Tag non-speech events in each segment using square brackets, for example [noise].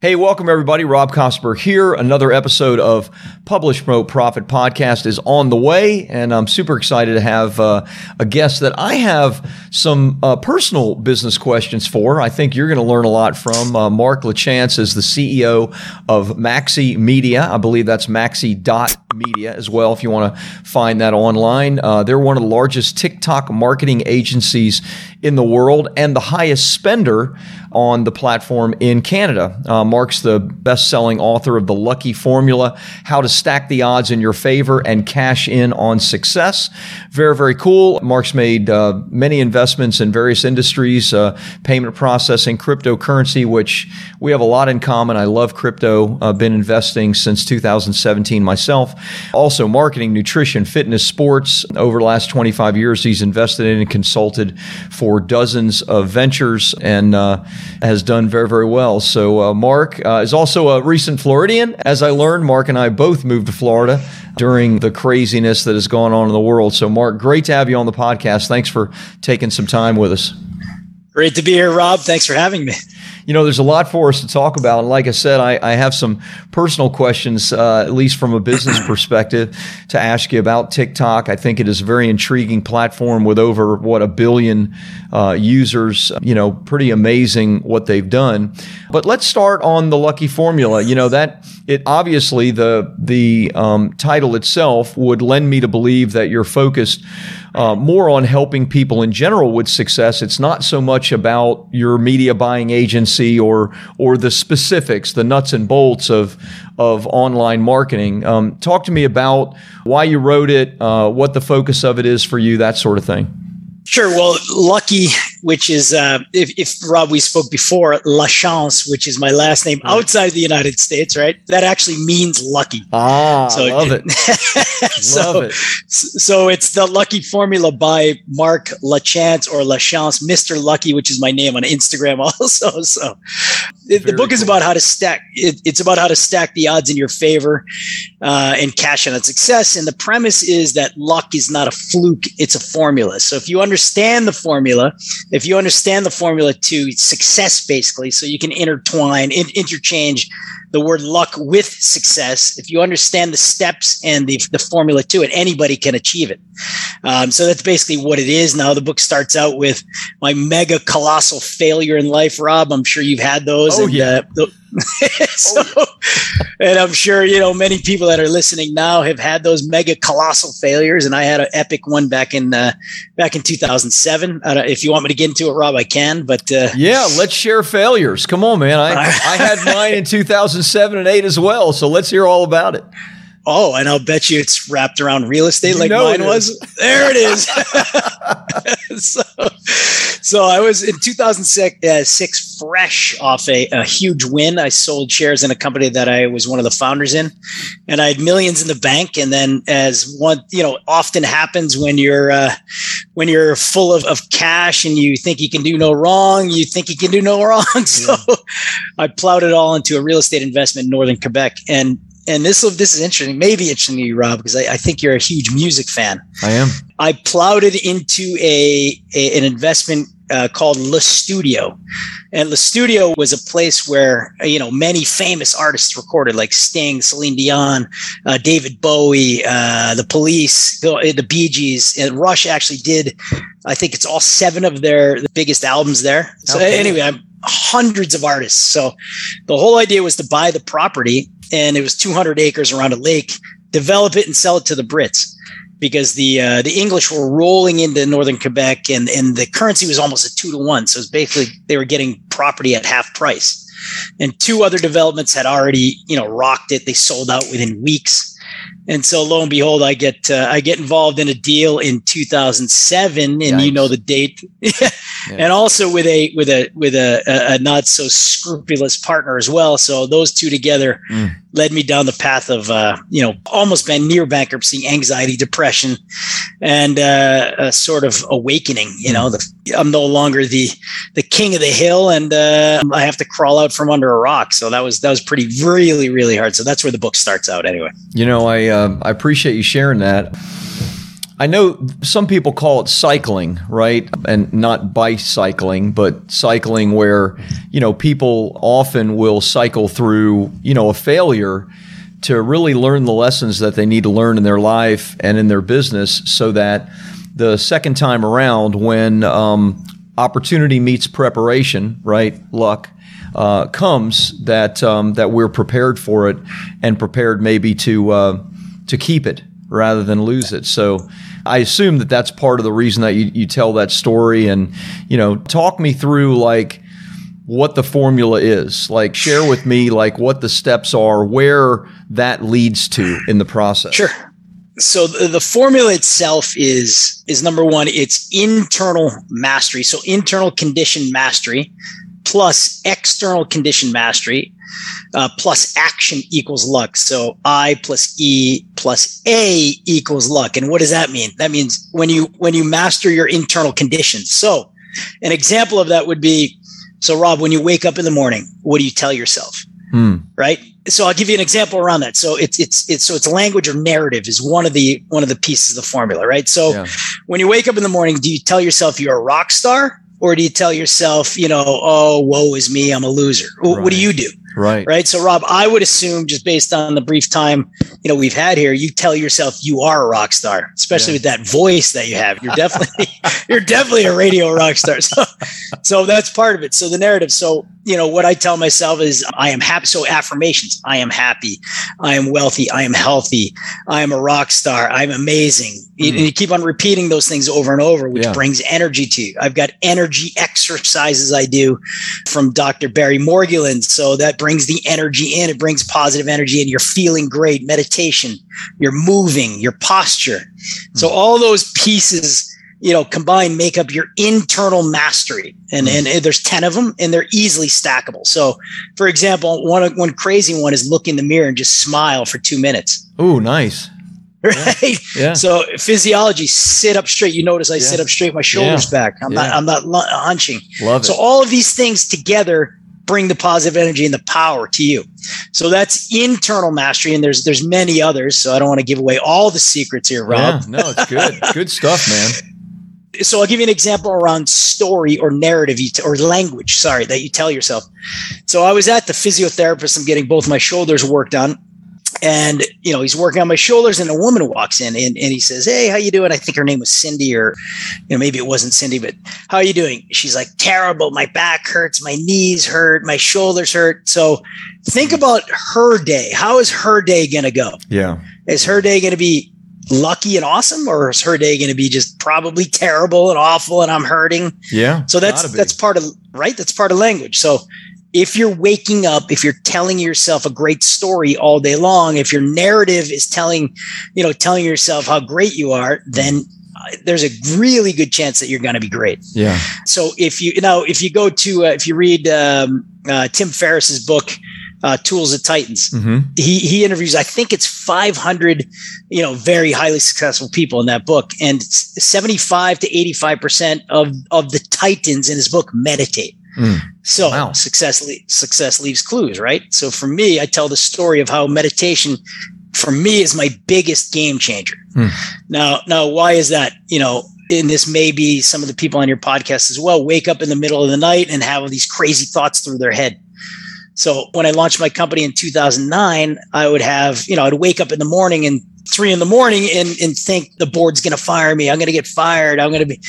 Hey, welcome everybody. Rob Kosberg here. Another episode of Publish Promote Profit podcast is on the way, and I'm super excited to have uh, a guest that I have some uh, personal business questions for. I think you're going to learn a lot from. Uh, Mark LaChance is the CEO of Maxi Media. I believe that's Maxi.media as well, if you want to find that online. Uh, they're one of the largest TikTok marketing agencies in the world and the highest spender on the platform in Canada. Uh, Mark's the best selling author of The Lucky Formula How to Stack the Odds in Your Favor and Cash In on Success. Very, very cool. Mark's made uh, many investments in various industries, uh, payment processing, cryptocurrency, which we have a lot in common. I love crypto. I've been investing since 2017 myself. Also, marketing, nutrition, fitness, sports. Over the last 25 years, he's invested in and consulted for dozens of ventures and uh, has done very, very well. So, uh, Mark uh, is also a recent Floridian. As I learned, Mark and I both moved to Florida during the craziness that has gone on in the world. So, Mark, great to have you on the podcast. Thanks for taking some time with us. Great to be here, Rob. Thanks for having me you know, there's a lot for us to talk about. And like I said, I, I have some personal questions, uh, at least from a business [coughs] perspective, to ask you about TikTok. I think it is a very intriguing platform with over, what, a billion uh, users. You know, pretty amazing what they've done. But let's start on the lucky formula. You know, that it obviously the, the um, title itself would lend me to believe that you're focused uh, more on helping people in general with success. It's not so much about your media buying agency or or the specifics, the nuts and bolts of of online marketing. Um, talk to me about why you wrote it, uh, what the focus of it is for you, that sort of thing. Sure. Well, lucky, which is uh, if, if Rob we spoke before, La Chance, which is my last name outside the United States, right? That actually means lucky. Ah, so, love it. [laughs] so, love it. So it's the Lucky Formula by Mark La Chance or La Chance, Mister Lucky, which is my name on Instagram [laughs] also. So the book cool. is about how to stack. It, it's about how to stack the odds in your favor uh, and cash in on success. And the premise is that luck is not a fluke; it's a formula. So if you understand understand the formula, if you understand the formula to success, basically, so you can intertwine, in, interchange the word luck with success, if you understand the steps and the, the formula to it, anybody can achieve it. Um, so that's basically what it is. Now, the book starts out with my mega colossal failure in life, Rob. I'm sure you've had those. Oh, and, yeah. Uh, the, [laughs] so, and I'm sure you know many people that are listening now have had those mega colossal failures, and I had an epic one back in uh, back in 2007. if you want me to get into it, Rob, I can. But uh, yeah, let's share failures. Come on, man. I [laughs] I had mine in 2007 and eight as well. So let's hear all about it. Oh, and I'll bet you it's wrapped around real estate you like mine was. [laughs] There it is. [laughs] so, so I was in 2006 uh, fresh off a, a, huge win. I sold shares in a company that I was one of the founders in, and I had millions in the bank. And then, as one, you know, often happens when you're uh, when you're full of, of cash and you think you can do no wrong, you think you can do no [laughs] wrong. So yeah. I plowed it all into a real estate investment in northern Quebec, and and this this is interesting, maybe interesting to you, Rob, because I, I, think you're a huge music fan. I am. I plowed it into a, a an investment uh, called Le Studio, and Le Studio was a place where you know many famous artists recorded, like Sting, Celine Dion, uh, David Bowie, uh, the Police, the, the Bee Gees, and Rush actually did. I think it's all seven of their the biggest albums there. So okay. anyway, I'm hundreds of artists. So the whole idea was to buy the property and it was 200 acres around a lake. Develop it and sell it to the Brits because the uh, the English were rolling into northern Quebec and and the currency was almost a two to one. So it's basically they were getting property at half price. And two other developments had already you know rocked it. They sold out within weeks. And so lo and behold, I get uh, I get involved in a deal in 2007, and Yikes. you know the date, [laughs] yeah. and also with a with a with a, a, not so scrupulous partner as well. So those two together mm. led me down the path of uh, you know almost been near bankruptcy, anxiety, depression, and uh, a sort of awakening. You mm. know, the, I'm no longer the the king of the hill, and uh, I have to crawl out from under a rock. So that was that was pretty really really hard. So that's where the book starts out anyway. You know, I uh, I appreciate you sharing that. I know some people call it cycling, right? And not bicycling, but cycling where, you know, people often will cycle through, you know, a failure to really learn the lessons that they need to learn in their life and in their business so that the second time around when um, opportunity meets preparation, right? Luck, uh, comes that um, that we're prepared for it and prepared maybe to uh, to keep it rather than lose it. So I assume that that's part of the reason that you, you tell that story and you know talk me through like what the formula is. Like share with me like what the steps are where that leads to in the process. Sure. So the, the, formula itself is is number one it's internal mastery. So internal condition mastery plus external condition mastery uh, plus action equals luck. So I plus E plus A equals luck. And what does that mean? That means when you when you master your internal conditions. So an example of that would be so Rob, when you wake up in the morning, what do you tell yourself? Hmm. Right. So I'll give you an example around that. So it's it's it's so it's language or narrative is one of the one of the pieces of the formula, right? So yeah. when you wake up in the morning, do you tell yourself you're a rock star or do you tell yourself, you know, oh, woe is me, I'm a loser? Right. What do you do? Right. Right. So, Rob, I would assume just based on the brief time you know we've had here, you tell yourself you are a rock star, especially yeah. with that voice that you have. You're definitely [laughs] you're definitely a radio rock star. So, so that's part of it. So the narrative. So you know what I tell myself is I am happy. So affirmations. I am happy. I am wealthy. I am healthy. I am a rock star. I'm amazing. Mm. And you keep on repeating those things over and over, which yeah. brings energy to you. I've got energy exercises I do from Dr. Barry Morguelan. So that brings the energy in. It brings positive energy and you're feeling great. Meditation, you're moving, your posture. So all those pieces you know, combined make up your internal mastery. And, mm. and there's 10 of them and they're easily stackable. So for example, one, one crazy one is look in the mirror and just smile for two minutes. Oh, nice. [laughs] Right. Yeah. yeah. So physiology, sit up straight. You notice I yeah. sit up straight, my shoulders yeah. back. I'm not, I'm not hunching. Love so all of these things together bring the positive energy and the power to you. So that's internal mastery, and there's there's many others. So I don't want to give away all the secrets here, Rob. Yeah, no, it's good, good stuff, man. So I'll give you an example around story or narrative t- or language. Sorry, that you tell yourself. So I was at the physiotherapist. I'm getting both my shoulders worked on, and you know he's working on my shoulders and a woman walks in and, and he says hey how you doing? I think her name was cindy or you know maybe it wasn't cindy but how are you doing? She's like terrible. My back hurts. My knees hurt. My shoulders hurt. So think hmm. about her day. How is her day going to go? Yeah. Is her day going to be lucky and awesome or is her day going to be just probably terrible and awful and i'm hurting? Yeah so that's that's part of right? That's part of language. So if you're waking up, if you're telling yourself a great story all day long, if your narrative is telling, you know, telling yourself how great you are, then uh, there's a really good chance that you're going to be great. Yeah. So if you you know, if you go to uh, if you read um, uh, Tim Ferriss's book. Uh, Tools of Titans. Mm-hmm. He he interviews. I think it's 500, you know, very highly successful people in that book, and 75 to 85 percent of of the Titans in his book meditate. Mm. So wow. success le- success leaves clues, right? So for me, I tell the story of how meditation for me is my biggest game changer. Mm. Now, now why is that? You know, and this may be some of the people on your podcast as well, wake up in the middle of the night and have all these crazy thoughts through their head. So when I launched my company in 2009, I would have, you know, I'd wake up in the morning and three in the morning and, and think the board's going to fire me. I'm going to get fired. I'm going to be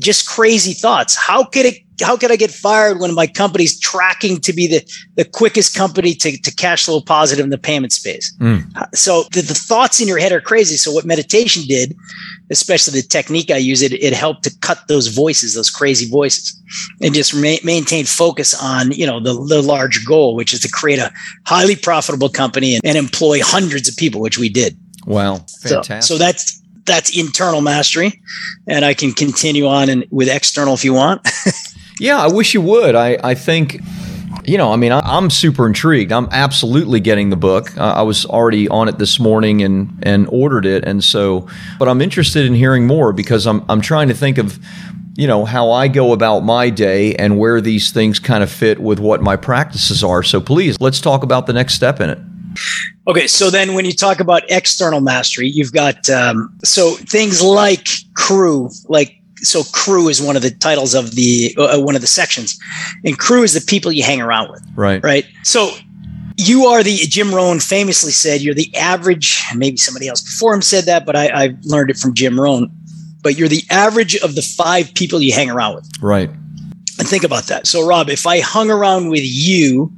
just crazy thoughts. How could it, how could I get fired when my company's tracking to be the, the quickest company to, to cash flow positive in the payment space? Mm. So the, the thoughts in your head are crazy. So what meditation did, especially the technique I use, it, it helped to cut those voices, those crazy voices and just ma- maintain focus on, you know, the, the large goal, which is to create a highly profitable company and, and employ hundreds of people, which we did. Wow, fantastic! So, so that's that's internal mastery, and I can continue on and with external if you want. [laughs] yeah, I wish you would. I I think you know, I mean, I, am super intrigued. I'm absolutely getting the book. Uh, I was already on it this morning and and ordered it, and so, but I'm interested in hearing more because I'm I'm trying to think of, you know, how I go about my day and where these things kind of fit with what my practices are. So please, let's talk about the next step in it. Okay, so then when you talk about external mastery, you've got um, so things like crew, like so crew is one of the titles of the uh, one of the sections, and crew is the people you hang around with. Right. Right. So you are the Jim Rohn famously said you're the average. Maybe somebody else before him said that, but I, I learned it from Jim Rohn. But you're the average of the five people you hang around with. Right. And think about that. So, Rob, if I hung around with you,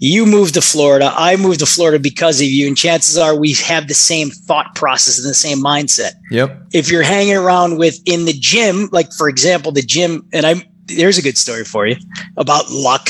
you moved to Florida, I moved to Florida because of you, and chances are we have the same thought process and the same mindset. Yep. If you're hanging around with in the gym, like for example, the gym, and I'm there's a good story for you about luck.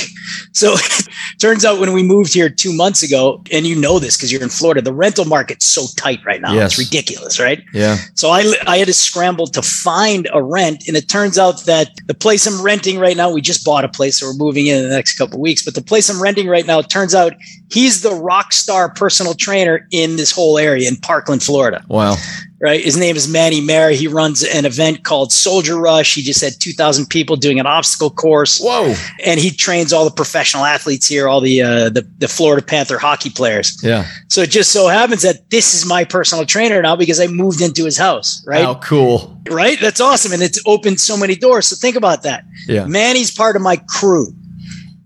So [laughs] turns out when we moved here two months ago, and you know this because you're in Florida, the rental market's so tight right now. Yes. It's ridiculous, right? Yeah. So I, I had to scramble to find a rent. And it turns out that the place I'm renting right now, we just bought a place, so we're moving in, in the next couple weeks. But the place I'm renting right now, it turns out he's the rock star personal trainer in this whole area in Parkland, Florida. Wow right? His name is Manny Mayer. He runs an event called Soldier Rush. He just had 2,000 people doing an obstacle course. Whoa! And he trains all the professional athletes here, all the uh, the, the Florida Panther hockey players. Yeah. So it just so happens that this is my personal trainer now because I moved into his house. Right? How cool! Right? That's awesome, and it's opened so many doors. So think about that. Yeah. Manny's part of my crew.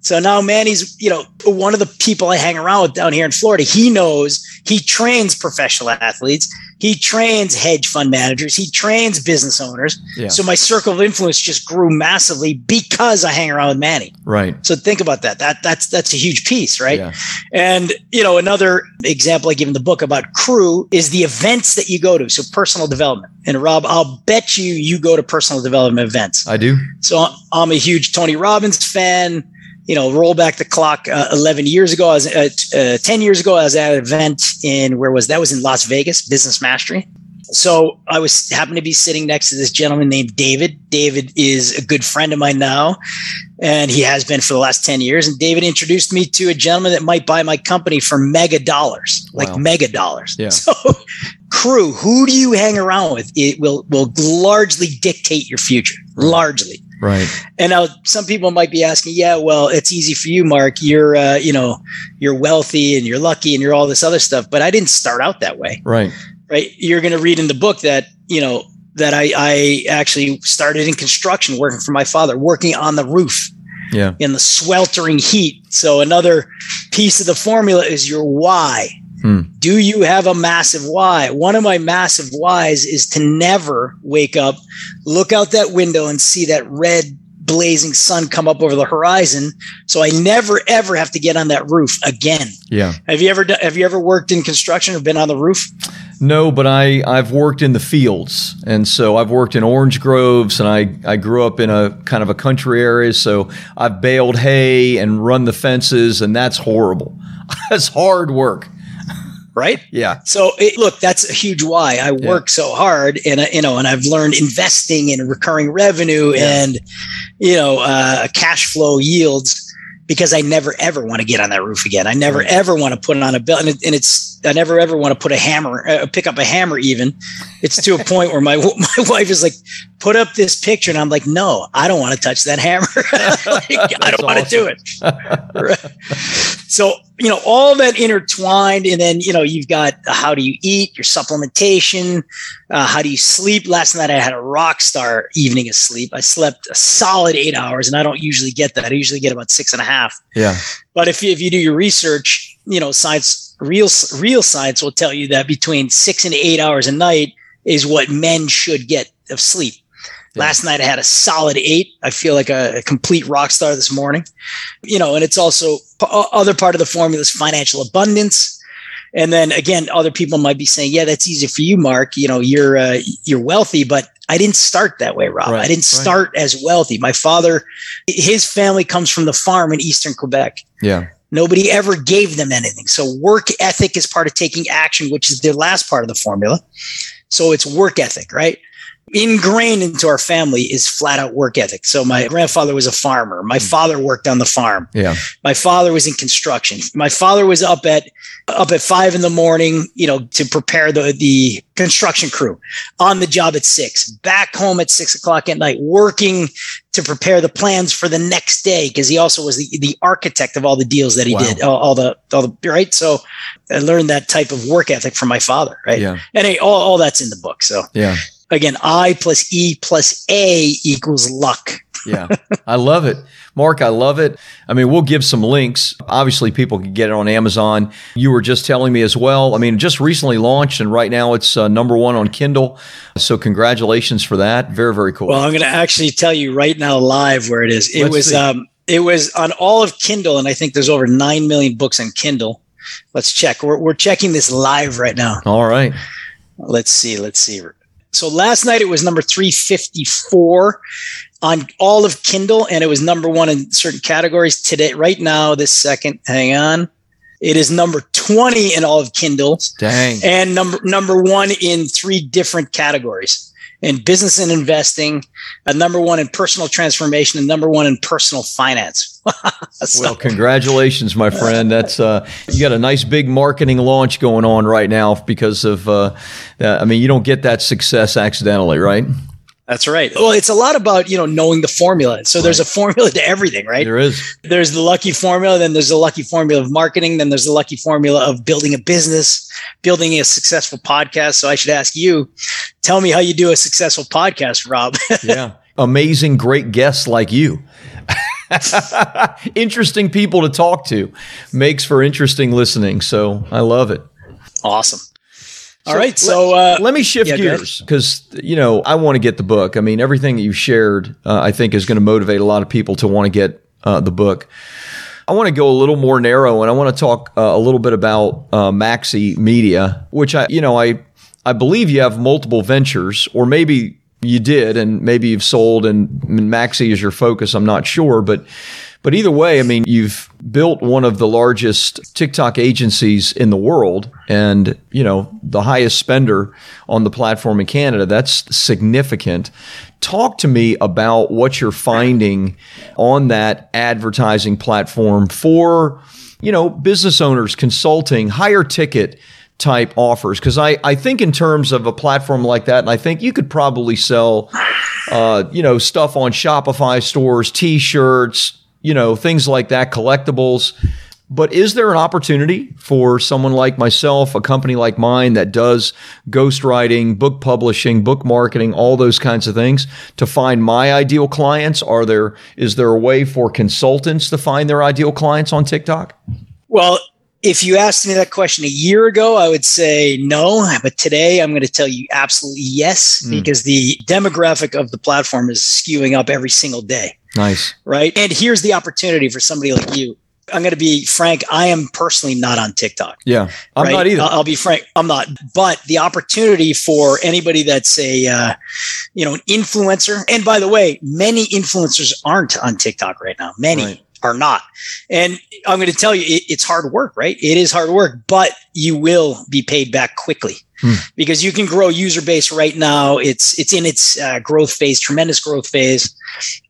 So now Manny's, you know, one of the people I hang around with down here in Florida. He knows he trains professional athletes. He trains hedge fund managers. He trains business owners. Yeah. So my circle of influence just grew massively because I hang around with Manny. Right. So think about that. That that's that's a huge piece, right? Yeah. And you know, another example I give in the book about crew is the events that you go to. So personal development. And Rob, I'll bet you you go to personal development events. I do. So I'm a huge Tony Robbins fan you know, roll back the clock uh, 11 years ago, I was uh, uh, 10 years ago, I was at an event in where was that was in Las Vegas, Business Mastery. So I was happened to be sitting next to this gentleman named David. David is a good friend of mine now, and he has been for the last 10 years. And David introduced me to a gentleman that might buy my company for mega dollars, wow. like mega dollars. Yeah. So crew, who do you hang around with? It will will largely dictate your future. Largely. Right. And now some people might be asking, yeah, well, it's easy for you, Mark. You're, uh, you know, you're wealthy and you're lucky and you're all this other stuff. But I didn't start out that way. Right. Right. You're going to read in the book that, you know, that I, I actually started in construction working for my father, working on the roof. Yeah. In the sweltering heat. So another piece of the formula is your why. Hmm. Do you have a massive why? One of my massive whys is to never wake up, look out that window and see that red blazing sun come up over the horizon so i never ever have to get on that roof again. Yeah. Have you ever have you ever worked in construction or been on the roof? No but i i've worked in the fields and so i've worked in orange groves and i i grew up in a kind of a country area so i've baled hay and run the fences and that's horrible. [laughs] That's hard work right? Yeah. So it, look, that's a huge why. I yeah. work so hard, and you know, and I've learned investing in recurring revenue yeah. and you know, uh, cash flow yields because I never ever want to get on that roof again. I never right. ever want to put it on a bill, and, it, and, it's I never ever want to put a hammer, uh, pick up a hammer. Even it's to a point where my [laughs] my wife is like, "Put up this picture," and I'm like, "No, I don't want to touch that hammer. [laughs] like, I [laughs] don't want to do it." So you know all that intertwined, and then you know you've got how do you eat, your supplementation, uh, how do you sleep? Last night I had a rock star evening of sleep. I slept a solid eight hours, and I don't usually get that. I usually get about six and a half. Yeah. But if you, if you do your research, you know, science, real real science will tell you that between six and eight hours a night is what men should get of sleep. Yeah. Last night I had a solid eight. I feel like a, a, complete rock star this morning. You know, and it's also other part of the formula is financial abundance. And then again, other people might be saying, "Yeah, that's easy for you, Mark. You know, you're uh, you're wealthy, but I didn't start that way, Rob. Right, I didn't start right. as wealthy. My father, his family comes from the farm in eastern Quebec. Yeah. Nobody ever gave them anything. So work ethic is part of taking action, which is the last part of the formula. So it's work ethic, right? Ingrained into our family is flat out work ethic. So my grandfather was a farmer. My hmm. father worked on the farm. Yeah. My father was in construction. My father was up at up at five in the morning, you know, to prepare the the construction crew on the job at six, back home at six o'clock at night, working to prepare the plans for the next day because he also was the, the architect of all the deals that he wow. did, all, all, the all the right. So I learned that type of work ethic from my father, right? Yeah. And hey, all, all that's in the book. So yeah again, I plus E plus A equals luck. yeah, I love it. Mark, I love it. I mean, we'll give some links. Obviously, people can get it on Amazon. You were just telling me as well. I mean, just recently launched, and right now it's uh, number one on Kindle. So, congratulations for that. Very, very cool. Well, I'm going to actually tell you right now, live, where it is. It Let's was, um, it was on all of Kindle, and I think there's over nine million books on Kindle. Let's check. We're, we're checking this live right now. All right. Let's see. Let's see. So last night it was number 354 on all of Kindle, and it was number one in certain categories. Today, right now, this second, hang on, it is number 20 in all of Kindle. Dang. And number number one in three different categories in business and investing, a number one in personal transformation, and number one in personal finance. [laughs] so, well, congratulations, my friend. That's uh, you got a nice big marketing launch going on right now because of. Uh, I mean, you don't get that success accidentally, right? That's right. Well, it's a lot about, you know, knowing the formula. So right. there's a formula to everything, right? There is. There's the lucky formula, then there's the lucky formula of marketing, then there's the lucky formula of building a business, building a successful podcast. So I should ask you, tell me how you do a successful podcast, Rob. [laughs] yeah. Amazing, great guests like you. [laughs] interesting people to talk to makes for interesting listening. So I love it. Awesome. All so right, so uh, let me shift yeah, gears because you know I want to get the book. I mean, everything that you've shared, uh, I think, is going to motivate a lot of people to want to get uh, the book. I want to go a little more narrow, and I want to talk uh, a little bit about uh, Maxi Media, which I, you know, I I believe you have multiple ventures, or maybe you did, and maybe you've sold, and Maxi is your focus. I'm not sure, but but either way, I mean, you've built one of the largest TikTok agencies in the world and, you know, the highest spender on the platform in Canada. That's significant. Talk to me about what you're finding on that advertising platform for, you know, business owners, consulting, higher ticket type offers because I, I think in terms of a platform like that and i think you could probably sell uh, you know stuff on shopify stores t-shirts you know, things like that, collectibles. But is there an opportunity for someone like myself, a company like mine that does ghostwriting, book publishing, book marketing, all those kinds of things to find my ideal clients? Are there, is there a way for consultants to find their ideal clients on TikTok? Well, if you asked me that question a year ago, I would say no. But today I'm going to tell you absolutely yes, mm. because the demographic of the platform is skewing up every single day. Nice. Right. And here's the opportunity for somebody like you. I'm going to be frank. I am personally not on TikTok. Yeah, I'm right? not either. I'll, I'll, be frank. I'm not. But the opportunity for anybody that's a, uh, you know, an influencer. And by the way, many influencers aren't on TikTok right now. Many. Right are not. And I'm going to tell you, it, it's hard work, right? It is hard work, but you will be paid back quickly hmm. because you can grow user base right now. It's it's in its uh, growth phase, tremendous growth phase,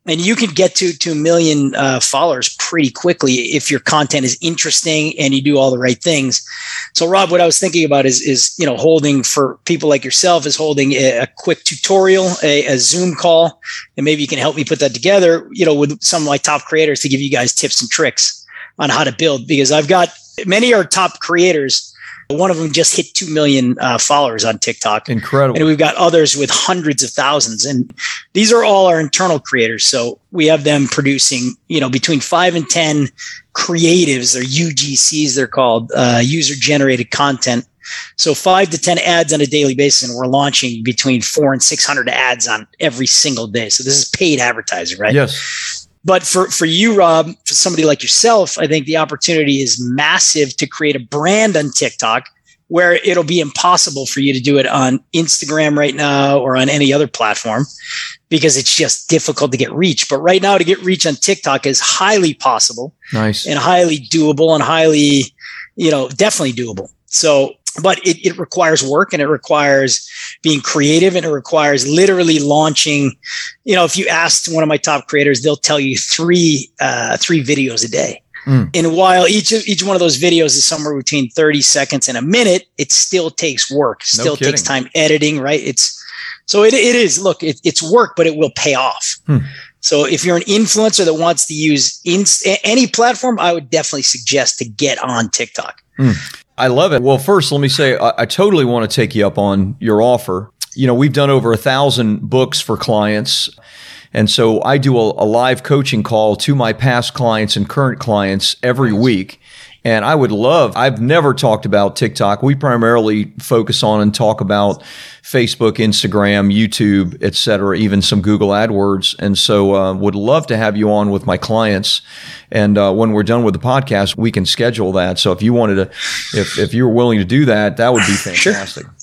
and you can get to to a million uh, followers pretty quickly if your content is interesting and you do all the right things. So, Rob, what I was thinking about is is you know holding for people like yourself is holding a, a quick tutorial, a, a Zoom call, and maybe you can help me put that together. You know, with some of my top creators to give you guys tips and tricks on how to build because I've got many are top creators one of them just hit 2 million uh, followers on TikTok. Incredible. And we've got others with hundreds of thousands. And these are all our internal creators. So we have them producing, you know, between five and 10 creatives or UGCs, they're called, uh, user generated content. So five to 10 ads on a daily basis. And we're launching between four and 600 ads on every single day. So this is paid advertising, right? Yes. But for, for you, Rob, for somebody like yourself, I think the opportunity is massive to create a brand on TikTok where it'll be impossible for you to do it on Instagram right now or on any other platform because it's just difficult to get reach. But right now, to get reach on TikTok is highly possible. Nice. And highly doable and highly, you know, definitely doable. So, but it, it requires work and it requires being creative and it requires literally launching. You know, if you asked one of my top creators, they'll tell you three, uh, three videos a day. Mm. And while each of each one of those videos is somewhere between 30 seconds and a minute, it still takes work, still no takes time editing, right? It's so it, it is, look, it, it's work, but it will pay off. Hmm. So if you're an influencer that wants to use any platform, I would definitely suggest to get on TikTok. Hmm. I love it. Well, first, let me say I, I totally want to take you up on your offer. You know, we've done over a thousand books for clients. And so I do a, a, live coaching call to my past clients and current clients every week. And I would love, I've never talked about TikTok. We primarily focus on and talk about Facebook, Instagram, YouTube, et cetera, even some Google AdWords. And so uh, would love to have you on with my clients. And uh, when we're done with the podcast, we can schedule that. So if you wanted to, if, if you were willing to do that, that would be fantastic. Sure.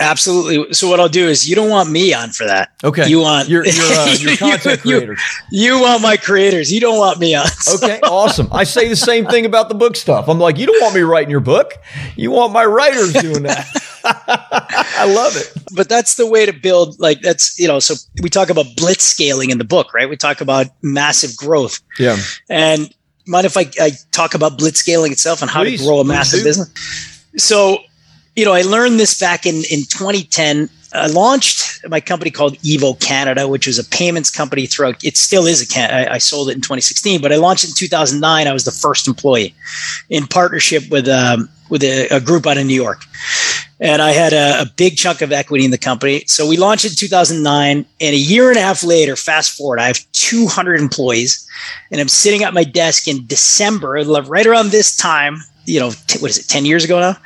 Absolutely. So what I'll do is you don't want me on for that. Okay. You want your your, uh, [laughs] your content you, creators. You, you, want my creators. You don't want me on. [laughs] So. Okay. Awesome. I say the same thing about the book stuff. I'm like, you don't want me writing your book. You want my writers doing that. [laughs] I love it. But that's the way to build. Like that's you know. So we talk about blitz scaling in the book, right? We talk about massive growth. Yeah. And mind if I, I talk about blitz scaling itself and how please, to grow a massive business? So you know, I learned this back in, in 2010. I launched my company called Evo Canada, which was a payments company throughout. It still is a can. I, I sold it in 2016, but I launched it in 2009. I was the first employee in partnership with um, with a, a, group out of New York, and I had a, a, big chunk of equity in the company. So we launched in 2009, and a year and a half later, fast forward, I have 200 employees, and I'm sitting at my desk in December, right around this time. You know, t- what is it? 10 years ago now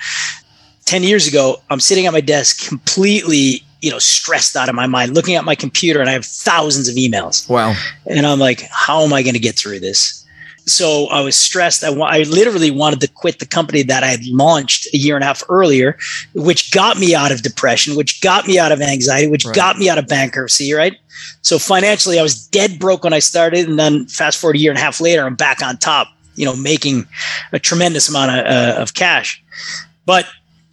10 years ago, I'm sitting at my desk completely, you know, stressed out of my mind, looking at my computer, and I have thousands of emails. Wow. And I'm like, how am I going to get through this? So I was stressed. I, I literally wanted to quit the company that I had launched a year and a half earlier, which got me out of depression, which got me out of anxiety, which right. got me out of bankruptcy, right? So financially, I was dead broke when I started. And then fast forward a year and a half later, I'm back on top, you know, making a tremendous amount of, uh, of cash. But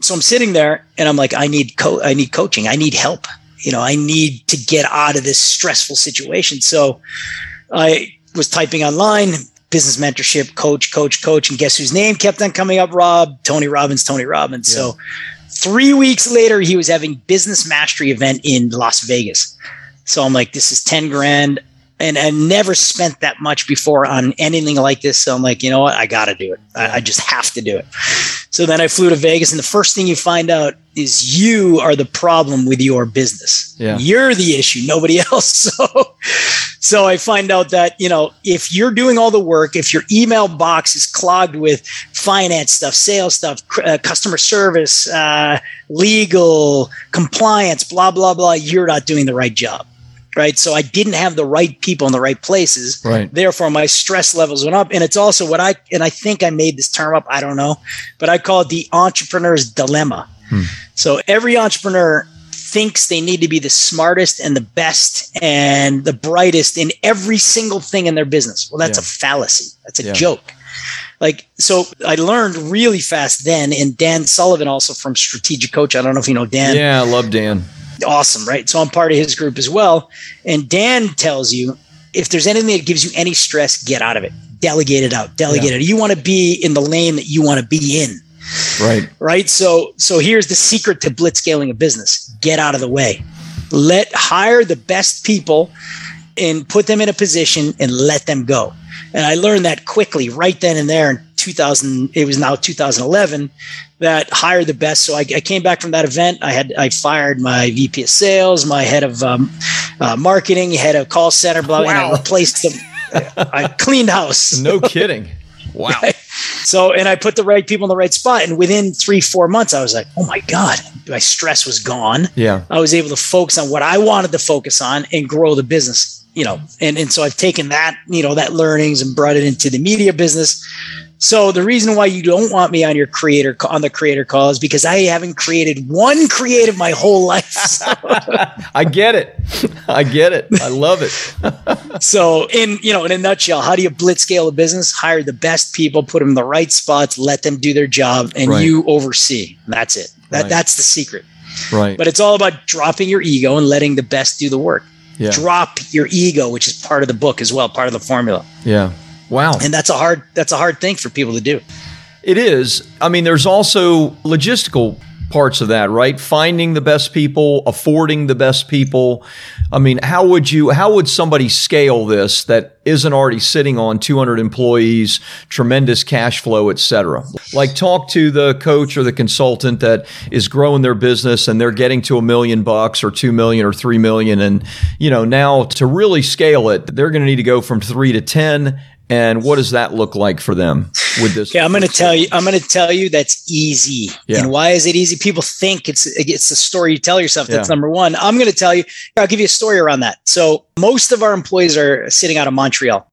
so I'm sitting there and I'm like, I need co- I need coaching. I need help. You know, I need to get out of this stressful situation. So I was typing online, business mentorship, coach, coach, coach, and guess whose name kept on coming up? Rob, Tony Robbins, Tony Robbins. Yeah. So three weeks later, he was having business mastery event in Las Vegas. So I'm like, this is 10 grand and I never spent that much before on anything like this. So I'm like, you know what? I got to do it. I, I, just have to do it. So then I flew to Vegas, and the first thing you find out is you are the problem with your business. Yeah. You're the issue, nobody [laughs] else. So, so I find out that you know if you're doing all the work, if your email box is clogged with finance stuff, sales stuff, uh, customer service, uh, legal, compliance, blah blah blah, you're not doing the right job right? So I didn't have the right people in the right places. Right. Therefore, my stress levels went up. And it's also what I and I think I made this term up. I don't know, but I call it the entrepreneur's dilemma. Hmm. So every entrepreneur thinks they need to be the smartest and the best and the brightest in every single thing in their business. Well, that's yeah. a fallacy. That's a yeah. joke. Like, so I learned really fast then. And Dan Sullivan, also from Strategic Coach. I don't know if you know Dan. Yeah, I love Dan awesome, right? So I'm part of his group as well. And Dan tells you if there's anything that gives you any stress, get out of it. Delegate it out. Delegate yeah. it. You want to be in the lane that you want to be in. Right. Right. So so here's the secret to blitz scaling a business. Get out of the way. Let hire the best people and put them in a position and let them go. And I learned that quickly right then and there in 2000 it was now 2011 that hired the best. So I, I came back from that event. I had i fired my vp of sales my head of um, uh, marketing head of call center blah wow. and i replaced them i cleaned house. No [laughs] kidding. Wow. So and i put the right people in the right spot and within three four months i was like oh my god my stress was gone. Yeah. I was able to focus on what i wanted to focus on and grow the business you know, and, and so I've taken that, you know, that learnings and brought it into the media business. So the reason why you don't want me on your creator on the creator call is because I haven't created one creative my whole life. So. [laughs] I get it. I get it. I love it. [laughs] so in you know in a nutshell, how do you blitz scale a business? Hire the best people, put them in the right spots, let them do their job, and right. you oversee. That's it. That right. that's the secret. Right. But it's all about dropping your ego and letting the best do the work. Yeah. Drop your ego, which is part of the book as well, part of the formula. Yeah. Wow. And that's a hard that's a hard thing for people to do. It is. I mean, there's also logistical parts of that, right? Finding the best people, affording the best people. I mean, how would you how would somebody scale this that isn't already sitting on 200 employees, tremendous cash flow, et cetera? Like talk to the coach or the consultant that is growing their business and they're getting to a million bucks or 2 million or 3 million and you know, now to really scale it, they're going to need to go from 3 to 10 and what does that look like for them with this? Okay, I'm going to tell you. I'm going to tell you that's easy. Yeah. And why is it easy? People think it's it's the story you tell yourself. That's yeah. number one. I'm going to tell you. I'll give you a story around that. So most of our employees are sitting out of Montreal,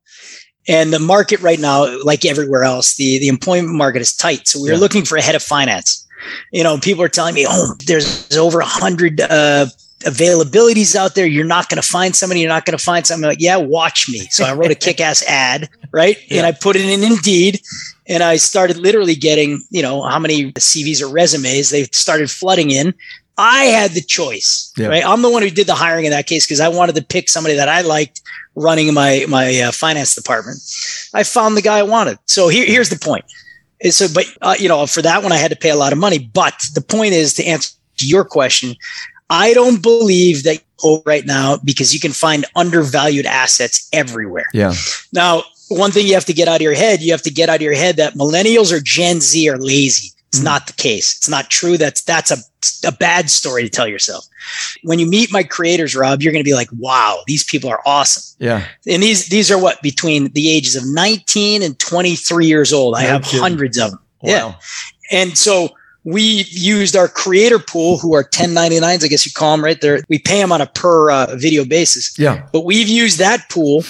and the market right now, like everywhere else, the the employment market is tight. So we are yeah. looking for a head of finance. You know, people are telling me, oh, there's, there's over a hundred uh, availabilities out there. You're not going to find somebody. You're not going to find something. like, yeah, watch me. So I wrote a [laughs] kick-ass ad, right? Yeah. And I put it in Indeed, and I started literally getting, you know, how many CVs or resumes they started flooding in. I had the choice, yeah. right? I'm the one who did the hiring in that case because I wanted to pick somebody that I liked running my my uh, finance department. I found the guy I wanted. So here, here's the point. So, but uh, you know, for that one, I had to pay a lot of money. But the point is to answer your question, I don't believe that right now because you can find undervalued assets everywhere. Yeah. Now, one thing you have to get out of your head, you have to get out of your head that millennials or Gen Z are lazy. It's mm not the case. It's not true. That's that's a a bad story to tell yourself. When you meet my creators, Rob, you're going to be like, "Wow, these people are awesome." Yeah. And these these are what between the ages of 19 and 23 years old. I have kidding. hundreds of them. Wow. Yeah. And so we used our creator pool, who are 1099s, I guess you call them, right? There, we pay them on a per uh, video basis. Yeah. But we've used that pool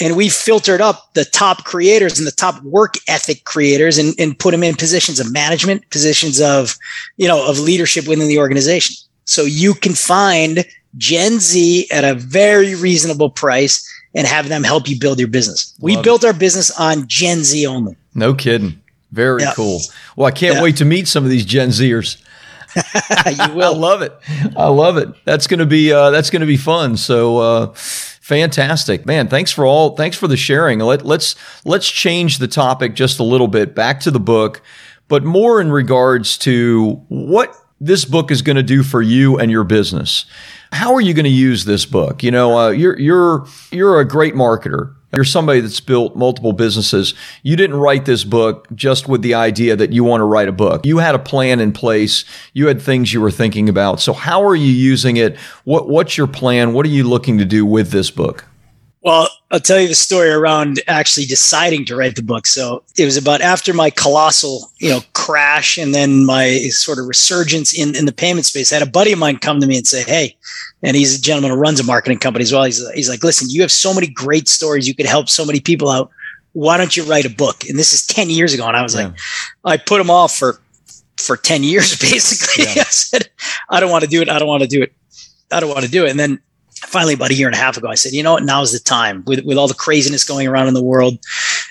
and we filtered up the top creators and the top work ethic creators and, and put them in positions of management, positions of, you know, of leadership within the organization. So you can find Gen Z at a very reasonable price and have them help you build your business. Love we built it. our business on Gen Z only. No kidding. Very yeah. cool. Well, I can't yeah. wait to meet some of these Gen Zers. [laughs] [laughs] you will. I love it. I love it. That's gonna be uh, that's gonna be fun. So uh, fantastic, man. Thanks for all. Thanks for the sharing. Let, let's let's change the topic just a little bit. Back to the book, but more in regards to what this book is going to do for you and your business. How are you going to use this book? You know, uh, you're you're you're a great marketer. You're somebody that's built multiple businesses. You didn't write this book just with the idea that you want to write a book. You had a plan in place. You had things you were thinking about. So how are you using it? What, what's your plan? What are you looking to do with this book? Well, I'll tell you the story around actually deciding to write the book. So it was about after my colossal, you know, crash and then my sort of resurgence in, in the payment space. I had a buddy of mine come to me and say, Hey, and he's a gentleman who runs a marketing company as well. He's, he's like, listen, you have so many great stories. You could help so many people out. Why don't you write a book? And this is 10 years ago. And I was yeah. like, I put him off for, for 10 years, [laughs] basically. Yeah. [laughs] I said, I don't want to do it. I don't want to do it. I don't want to do it. And then finally about a year and a half ago, I said, you know what, now's the time with, with all the craziness going around in the world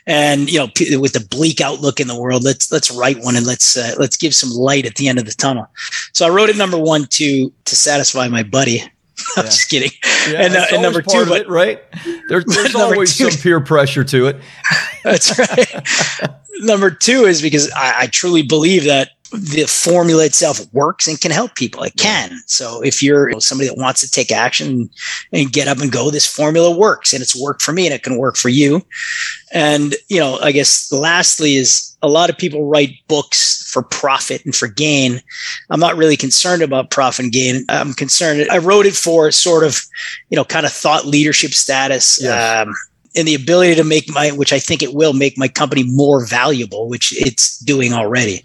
and, you know, p- with the bleak outlook in the world, let's, let's write one and let's, uh, let's give some light at the end of the tunnel. So I wrote it number one to, to satisfy my buddy. [laughs] I'm just kidding. Yeah, and, uh, and number two, but, it, right? There, [laughs] there's always two, some peer pressure to it. [laughs] that's right. number two is because I, I truly believe that the formula itself works and can help people. It can. So if you're somebody that wants to take action and get up and go, this formula works and it's worked for me and it can work for you. And, you know, I guess lastly is a lot of people write books for profit and for gain. I'm not really concerned about profit and gain. I'm concerned. I wrote it for sort of, you know, kind of thought leadership status. Yes. Um, and the ability to make my, which I think it will make my company more valuable, which it's doing already.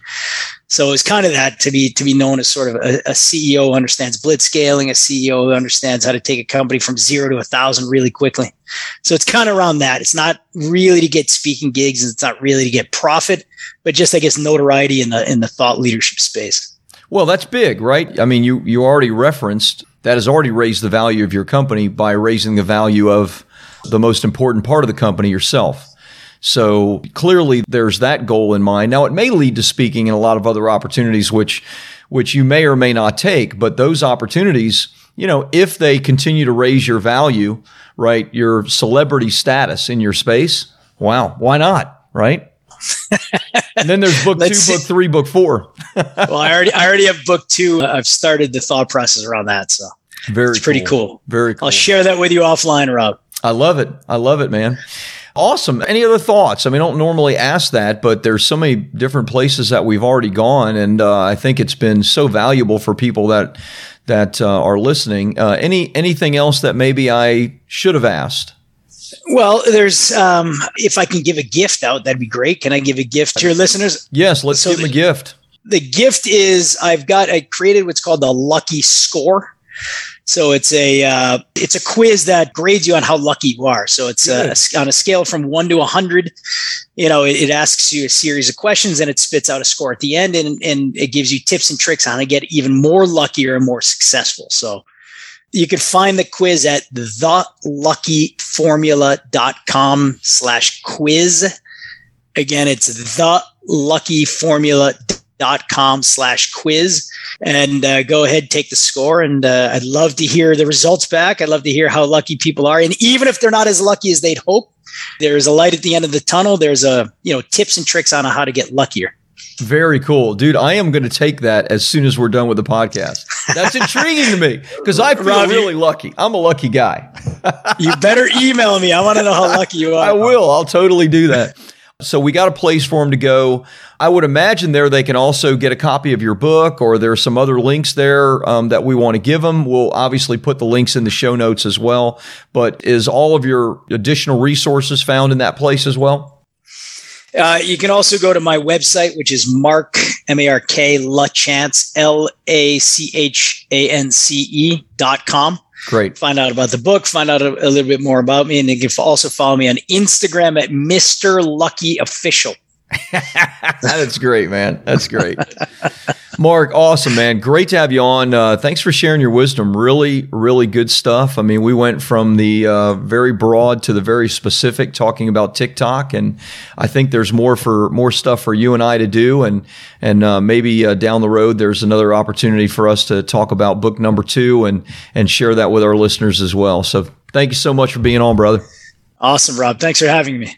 So it's kind of that to be to be known as sort of a, a CEO who understands blitz scaling, a CEO who understands how to take a company from zero to a thousand really quickly. So it's kind of around that. It's not really to get speaking gigs, and it's not really to get profit, but just I guess notoriety in the in the thought leadership space. Well, that's big, right? I mean, you you already referenced that has already raised the value of your company by raising the value of the most important part of the company yourself. So clearly there's that goal in mind. Now it may lead to speaking in a lot of other opportunities which which you may or may not take, but those opportunities, you know, if they continue to raise your value, right, your celebrity status in your space, wow, why not, right? [laughs] and then there's book two, see. book three, book four. [laughs] well, I already I already have book two. Uh, I've started the thought process around that, so very it's pretty cool. cool. Very cool. I'll share that with you offline, Rob. I love it. I love it, man. Awesome. Any other thoughts? I mean, I don't normally ask that, but there's so many different places that we've already gone, and uh, I think it's been so valuable for people that that uh, are listening. Uh, any anything else that maybe I should have asked? Well, there's um, if I can give a gift out, that'd be great. Can I give a gift to your listeners? Yes, let's so give them a gift. The gift is I've got I created what's called the Lucky Score. So it's a uh, it's a quiz that grades you on how lucky you are. So it's uh, on a scale from one to hundred. You know, it, it, asks you a series of questions and it spits out a score at the end, and and it gives you tips and tricks on how to get even more luckier and more successful. So you can find the quiz at theluckyformula.com slash quiz. Again, it's theluckyformula.com dot com slash quiz and uh, go ahead take the score and uh, i'd love to hear the results back i'd love to hear how lucky people are and even if they're not as lucky as they'd hope there's a light at the end of the tunnel there's a you know tips and tricks on how to get luckier very cool, dude. I am going to take that as soon as we're done with the podcast. That's [laughs] intriguing to me because I feel Rob, really lucky. I'm a lucky guy. you better email me. I want to know how [laughs] lucky you are. I will. I'll totally do that. So we got a place for them to go. I would imagine there they can also get a copy of your book, or there's some other links there um, that we want to give them. We'll obviously put the links in the show notes as well. But is all of your additional resources found in that place as well? Uh, you can also go to my website, which is Mark M A R K Lachance L A C H A N C E dot com. Great. Find out about the book, find out a, a, little bit more about me, and you can also follow me on Instagram at Mr. Lucky Official. [laughs] That's great, man. That's great. Mark, awesome, man. Great to have you on. Uh, thanks for sharing your wisdom. Really, really good stuff. I mean, we went from the uh, very broad to the very specific, talking about TikTok, and I think there's more for more stuff for you and I to do, and and uh, maybe uh, down the road there's another opportunity for us to talk about book number two and and share that with our listeners as well. So, thank you so much for being on, brother. Awesome, Rob. Thanks for having me.